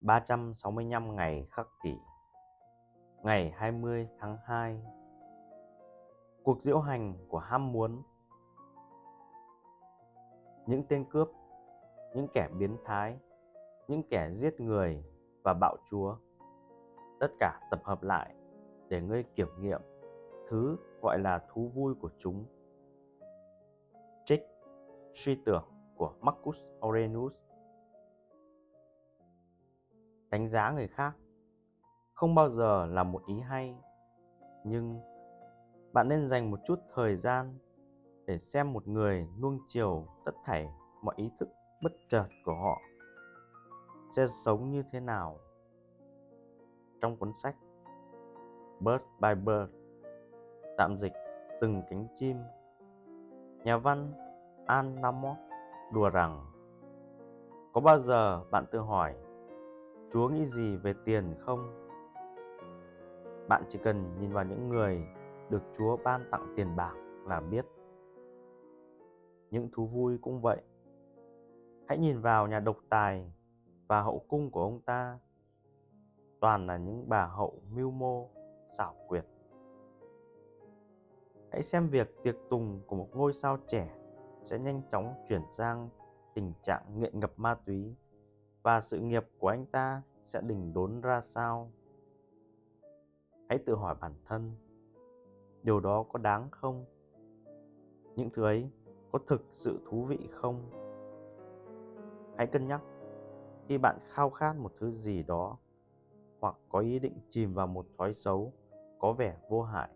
365 ngày khắc kỷ Ngày 20 tháng 2 Cuộc diễu hành của ham muốn. Những tên cướp, những kẻ biến thái, những kẻ giết người và bạo chúa. Tất cả tập hợp lại để ngươi kiểm nghiệm thứ gọi là thú vui của chúng. Trích suy tưởng của Marcus Aurelius đánh giá người khác. Không bao giờ là một ý hay, nhưng bạn nên dành một chút thời gian để xem một người nuông chiều tất thảy mọi ý thức bất chợt của họ sẽ sống như thế nào. Trong cuốn sách Bird by Bird, tạm dịch từng cánh chim, nhà văn An Lamott đùa rằng, có bao giờ bạn tự hỏi Chúa nghĩ gì về tiền không? Bạn chỉ cần nhìn vào những người được Chúa ban tặng tiền bạc là biết. Những thú vui cũng vậy. Hãy nhìn vào nhà độc tài và hậu cung của ông ta. Toàn là những bà hậu mưu mô, xảo quyệt. Hãy xem việc tiệc tùng của một ngôi sao trẻ sẽ nhanh chóng chuyển sang tình trạng nghiện ngập ma túy và sự nghiệp của anh ta sẽ đình đốn ra sao? Hãy tự hỏi bản thân, điều đó có đáng không? Những thứ ấy có thực sự thú vị không? Hãy cân nhắc, khi bạn khao khát một thứ gì đó hoặc có ý định chìm vào một thói xấu có vẻ vô hại